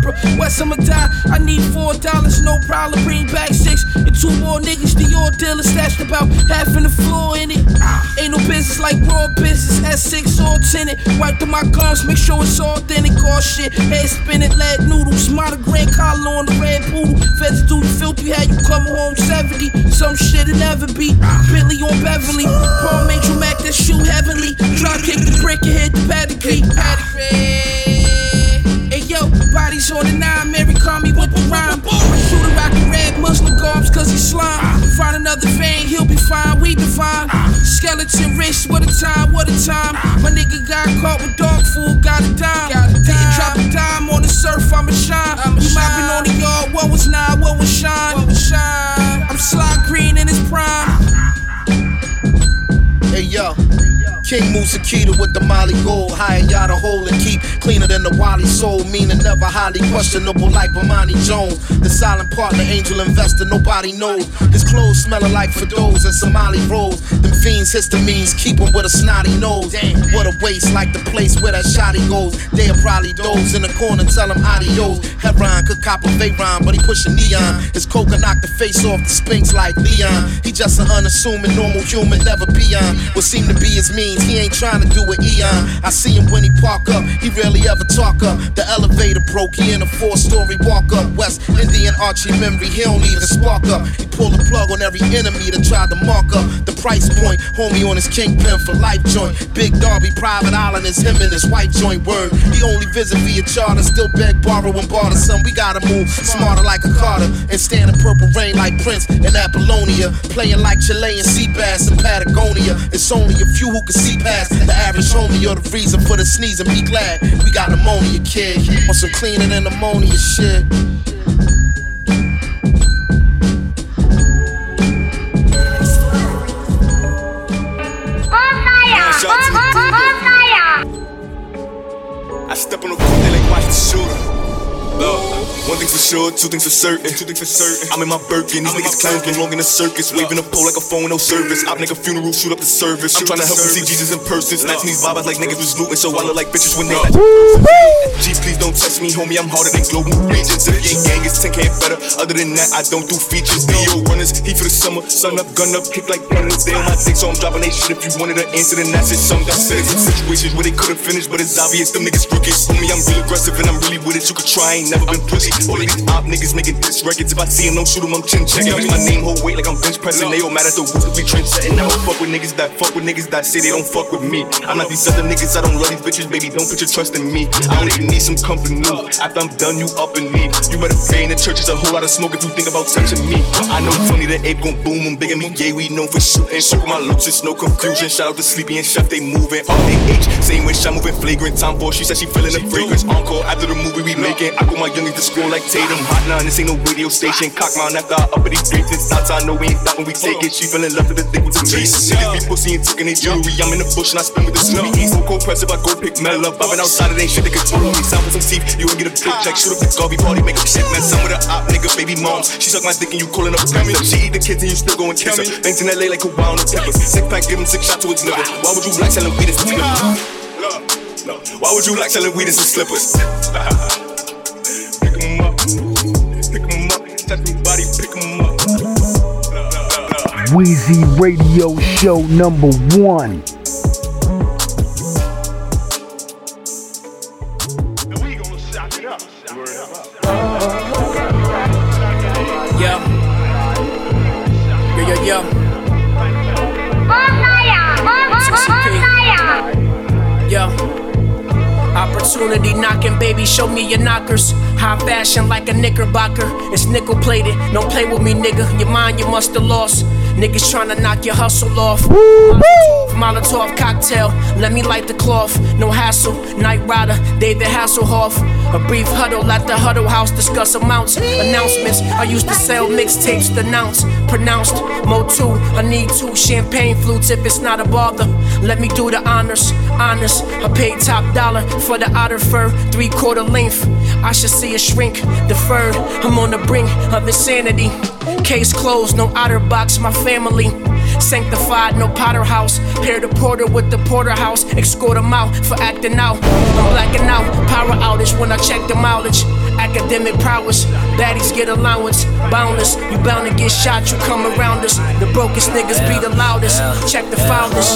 Speaker 10: opera. West I'ma die. I need four dollars, no problem. Bring back six and two more niggas. The old dealer stashed about half in the floor in it. Ah. Ain't no business like raw business. S6 or tenant. Wipe through my gums, make sure it's authentic. All shit, head spinning, lead noodles. Monogram collar on the red poodle. Feds do the filthy, had you come home 70. Some shit it never be. Bentley on Beverly. Paul Major Mac, that shoe heavenly. Drop kick the brick and hit the pedigree. Pedigree. Bodies on the nine, Mary call me with the rhyme. Shooter rockin' red Muslim garbs cause he slime. Find another vein, he'll be fine, we divine. Skeleton wrist, what a time, what a time. My nigga got caught with dog food, got a dime. Didn't drop a dime on the surf, I'ma shine. We mopping on the yard, what was nine, what was shine? I'm Sly Green in his prime.
Speaker 17: Hey yo, King Musakita with the Molly Gold, high and yada hole and keep cleaner than the Wally soul, meaning never highly questionable like Bomani Jones. The silent partner, angel investor, nobody knows. His clothes smelling like Fados and Somali rolls. Them fiends histamines keep him with a snotty nose. What a waste, like the place where that shotty goes. They'll probably doze in the corner, tell him adios. Heron could cop a Veyron, but he pushing neon. His coca knock the face off the spinks like Leon. He just an unassuming normal human, never beyond what seem to be his means. He ain't trying to do it Eon. I see him when he park up, he rarely ever talk up. The elevator broke, he in a four story walk up. West Indian Archie memory, he don't even spark up. He pull the plug on every enemy that tried to mark up the price point. Homie on his kingpin for life joint. Big Darby, private island is him and his white joint word. He only visit via charter, still beg, borrow, and barter. Son, we gotta move smarter like a Carter and stand in purple rain like Prince in Apollonia. Playing like Chilean sea bass in Patagonia. It's only a few who can see past the average homie or the reason for the sneeze and be glad we got pneumonia, kid. On some cleaning and ammonia shit.
Speaker 30: I step on the court, they like watch the shooter. Look, one thing's for sure, two things for certain. Two things for certain. I'm in my Birkin, these niggas clowns belong in the circus. Waving a pole like a phone, no service. I make a funeral, shoot up the service. I'm trying to help you see Jesus in person. Snatching these vibes like niggas was looting, so I look like bitches when they like. G, please don't test me, homie. I'm harder than global regions. If you ain't gang, it's 10k and better. Other than that, I don't do features. DO runners, heat for the summer. Sun up, gun up, kick like gunners. They on my dick, so I'm dropping they shit. If you wanted an answer, then that's it. Some that's it. Situations where they could've finished, but it's obvious them niggas rookies. Homie, I'm real aggressive and I'm really with it. You could try, ain't never been pussy. All these op niggas making diss records. If I see them, don't shoot them, I'm chin checking. My name hold weight like I'm bench pressing. They all mad at the whoop, we trend setting. I don't fuck with niggas that fuck with niggas that say they don't fuck with me. I'm not these other niggas, I don't love these bitches, baby. Don't put your trust in me. I don't even need some company. After I'm done, you up and leave. You better pay in the church, it's a whole lot of smoke if you think about touching me. I know Tony the ape gon' boom, I'm big and me gay, we known for shooting. Circle my loops, it's no confusion. Shout out to Sleepy and Chef, they moving. All they H, same way shot moving flagrant. Time for she said she feeling the fragrance. Encore after the movie we making. I put my youngins to school like Tatum. Hot nine, this ain't no radio station. Cock mine after I up at these grapes. It's thoughts I know we ain't when we take it. She fell in love with the thing with the chase. Niggas be pussy and taking their jewelry. I'm in the bush and I spin with the snow. Ain't so cold press if I go pick Mel up. Bobbing outside, it ain't shit they could total me. Sound for some teeth, you ain't get a big check. Shoot up the Garvey party, make a shit man. Some with a op nigga, baby moms. She suck my dick and you calling up friends. She eat the kids and you still going kiss her. Banks in LA like a wild on the peppers. Six pack, give him six shots to his liver. Why would you like selling weed and slippers? Why would you like selling weed and some slippers?
Speaker 1: Wheezy Radio Show number one.
Speaker 9: Yo. Yo, yo, yo. Opportunity knocking, baby, show me your knockers. High fashion like a knickerbocker. It's nickel plated. Don't play with me, nigga. Your mind you must have lost. Niggas tryna knock your hustle off. Molotov, Molotov cocktail. Let me light the cloth. No hassle. Knight Rider, David Hasselhoff. A brief huddle at the huddle house. Discuss amounts. Announcements. I used to sell mixtapes. Denounce. Pronounced. Mo 2. I need two champagne flutes if it's not a bother. Let me do the honors, honors. I paid top dollar for the otter fur, three quarter length. I should see it shrink, deferred. I'm on the brink of insanity. Case closed, no otter box, my family. Sanctified, no Potter house. Pair the porter with the porterhouse. Escort them out for acting out. I'm blacking out. Power outage when I check the mileage. Academic prowess. Baddies get allowance. Boundless. You bound to get shot, you come around us. The brokest niggas be the loudest. Check the founders.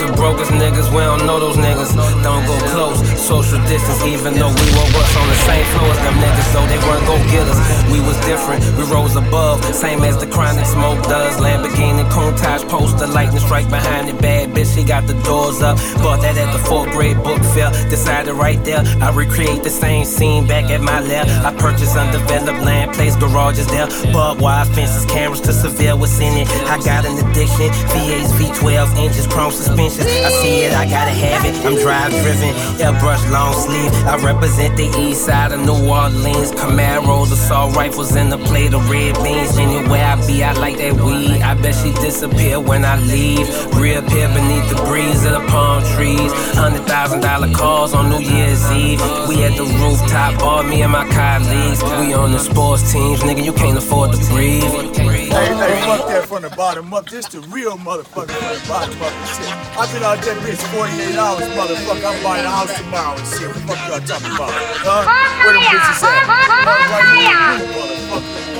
Speaker 23: The brokest niggas, we don't know those niggas. Don't go close. Social distance, even though we were once on the same floor as them niggas, so they weren't gon' get us. We was different, we rose above, same as the chronic smoke does. Lamborghini Countach poster, lightning strike behind it. Bad bitch, she got the doors up. Bought that at the fourth grade book fair. Decided right there, I recreate the same scene back at my left. I purchased undeveloped land, place garages there. Barbed wire fences, cameras to surveil what's in it. I got an addiction, V8s, V12 inches, chrome suspensions. I see it, I gotta have it. I'm drive driven, airbrush long sleeve. I represent the east side of New Orleans. Camaros, assault rifles, and a plate of red beans. Anywhere I be, I like that weed. I bet she disappear when I leave. Reappear beneath the breeze of the palm trees. Hundred thousand dollar calls on New Year's Eve. We at the rooftop, all me and my colleagues. We on the sports teams, nigga. You can't afford to breathe.
Speaker 19: Hey, hey, fuck that from the bottom up. This the real motherfucker from the bottom up shit. I've been out there bitch 48 hours, motherfucker. I'm buying a house tomorrow and shit. What the fuck y'all talking about? Huh? Where them bitches at? Huh? Right here, motherfucker.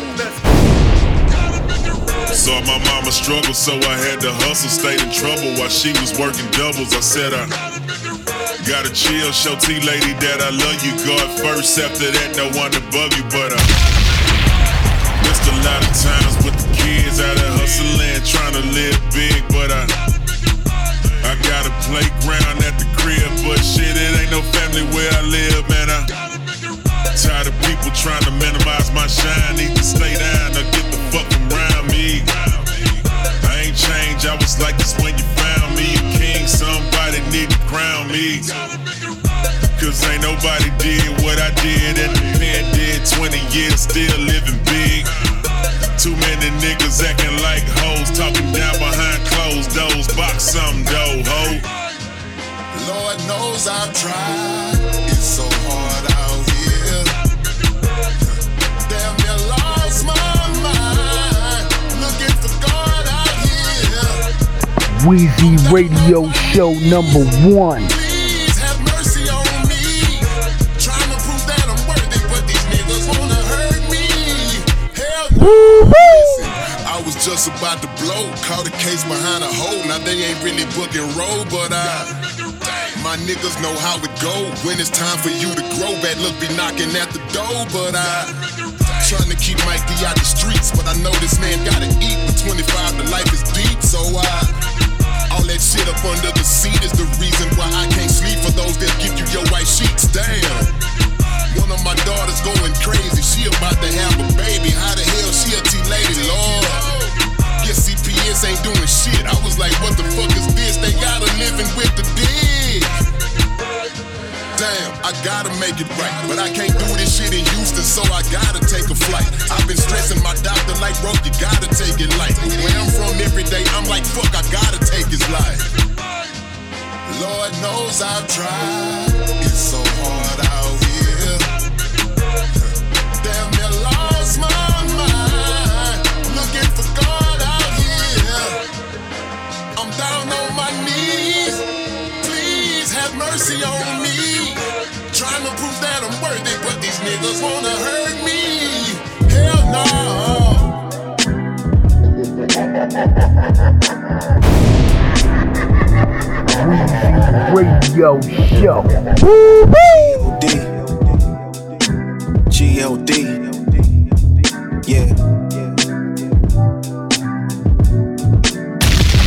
Speaker 31: Saw my mama struggle, so I had to hustle. Stayed in trouble while she was working doubles. I said I gotta chill, show T lady that I love you. God first, after that, no one above you. But uh, I missed a lot of times with the kids out of hustling, trying to live big. But I I got a playground at the crib, but shit, it ain't no family where I live, man. I tired of people trying to minimize my shine. Need to stay down or get the fuck around me. I ain't changed, I was like this when you somebody need to crown me. Cause ain't nobody did what I did and the pen did 20 years, still living big. Too many niggas acting like hoes, talking down behind closed doors. Box some dough, ho.
Speaker 20: Lord knows I've tried. It's so hard out here. Damn near lost my
Speaker 1: wanna Show number one.
Speaker 20: Listen, I was just about to blow. Caught a case behind a hole. Now they ain't really booking roll, but I. My niggas know how it go. When it's time for you to grow, bad look be knocking at the door, but I. Trying to keep Mikey out the streets, but I know this man gotta eat. With 25, the life is deep, so I. That shit up under the seat gotta make it right. But I can't do this shit in Houston, so I gotta take a flight. I've been stressing my doctor like, bro, you gotta take it light. Where I'm from every day, I'm like, fuck, I gotta take his life. Lord knows I've tried. It's so hard out here. Damn near lost my mind. Looking for God out here. I'm down on my knees. Please have mercy on me. Trying to prove that I'm worthy, but these niggas wanna hurt me. Hell
Speaker 1: Radio Show.
Speaker 17: G-O-D. Yeah.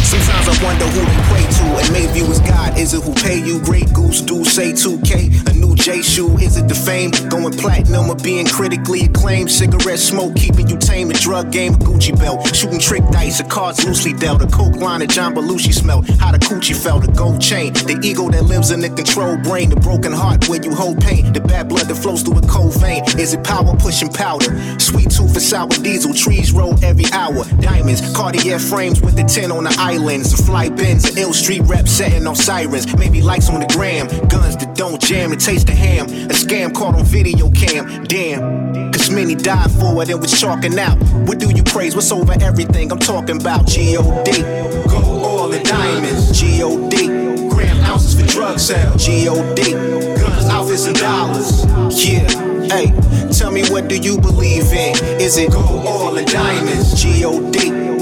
Speaker 17: Sometimes I wonder who they pray and may view as God. Is it who pay you? Great goose do say 2K. A new J shoe? Is it the fame? Going platinum or being critically acclaimed? Cigarette smoke keeping you tame. The drug game, a Gucci belt. Shooting trick dice, a cards loosely dealt. A coke line, a John Belushi smell. How the coochie felt, a gold chain. The ego that lives in the control brain. The broken heart where you hold pain. The bad blood that flows through a cold vein. Is it power pushing powder? Sweet tooth for sour diesel. Trees roll every hour. Diamonds, Cartier frames with the 10 on the islands. The fly bins, an ill street rep setting off sirens. Maybe lights on the gram. Guns that don't jam and taste the ham. A scam caught on video cam. Damn. Cause many died for it and was chalking out. What do you praise? What's over everything? I'm talking about G.O.D. Gold, oil, and diamonds. G.O.D. Gram ounces for drug sales. G.O.D. Guns, outfits, and dollars. Yeah. Hey, tell me what do you believe in? Is it gold, oil, and diamonds? G.O.D.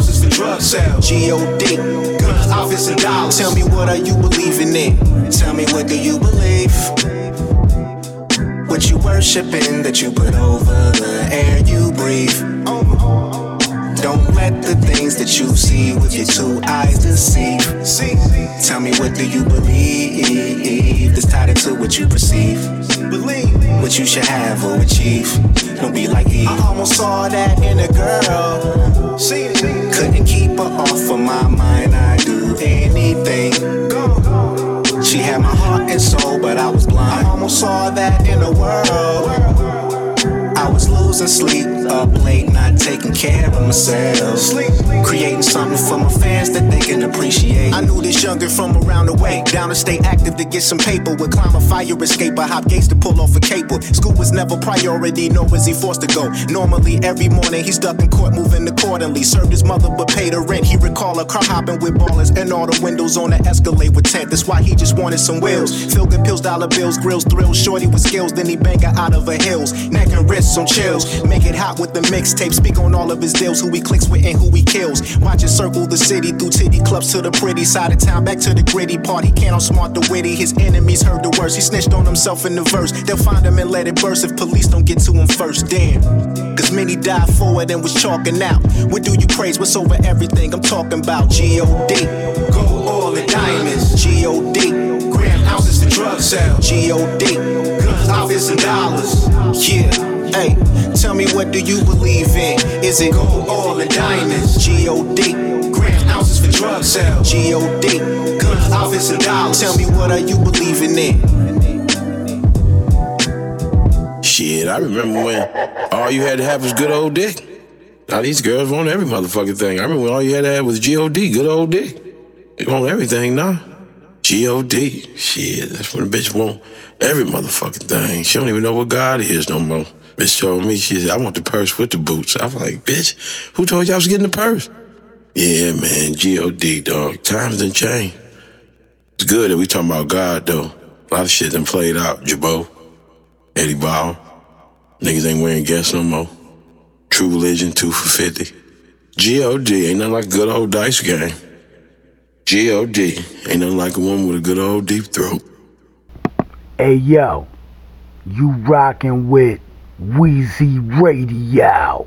Speaker 17: Gram ounces for drug sales. G.O.D. Guns, outfits, and dollars. Tell me what are you believing in? Tell me what do you believe? What you worshiping that you put over the air you breathe? Don't let the things that you see with your two eyes deceive. Tell me what do you believe that's tied into what you perceive? Believe what you should have or achieve. Don't be like Eve. I almost saw that in a girl. Couldn't keep her off of my mind. I'd do anything. She had my heart and soul, but I was blind. I almost saw that in the world. I was losing sleep up late, not taking care of myself. Sleep, Creating something for my fans that they can appreciate. I knew this younger from around the way. Down to stay active to get some paper. Would climb a fire escape, I hop gates to pull off a caper. School was never priority, nor was he forced to go. Normally, every morning he's stuck in court, moving accordingly. Served his mother, but paid her rent. He recall a car hopping with ballers and all the windows on the Escalade with tent. That's why he just wanted some wheels. Feel good pills, dollar bills, grills, thrills. Shorty with skills, then he bang her out of her hills. Neck and on chills. Make it hot with the mixtape. Speak on all of his deals, who he clicks with and who he kills. Watch it circle the city through titty clubs to the pretty side of town. Back to the gritty part. He can't outsmart the witty. His enemies heard the worst. He snitched on himself in the verse. They'll find him and let it burst if police don't get to him first. Damn. Cause many died for it and was chalking out. What do you praise? What's over everything? I'm talking about G.O.D. Go all the diamonds. G.O.D. Gram ounces for drug sales. G.O.D. Guns, outfits, and dollars. Yeah. Hey, tell me what do you believe in? Is it gold, oil, and diamonds? G.O.D. Gram ounces for drug sales. G.O.D. Guns, outfits, and dollars. Tell me what are you believing in?
Speaker 32: Shit, I remember when all you had to have was good old dick. Now these girls want every motherfucking thing. I remember when all you had to have was G-O-D, good old dick. They want everything now. G-O-D, shit, that's when a bitch want every motherfucking thing. She don't even know what God is no more. Bitch told me, she said, I want the purse with the boots. I was like, bitch, who told you I was getting the purse? Yeah, man, G-O-D, dog. Times done changed. It's good that we talking about God, though. A lot of shit done played out. Girbaud, Eddie Bauer. Niggas ain't wearing guests no more. True Religion, 2 for 50. G-O-D, ain't nothing like a good old dice game. G-O-D, ain't nothing like a woman with a good old deep throat.
Speaker 1: Hey yo, you rockin' with Wheezy Radio.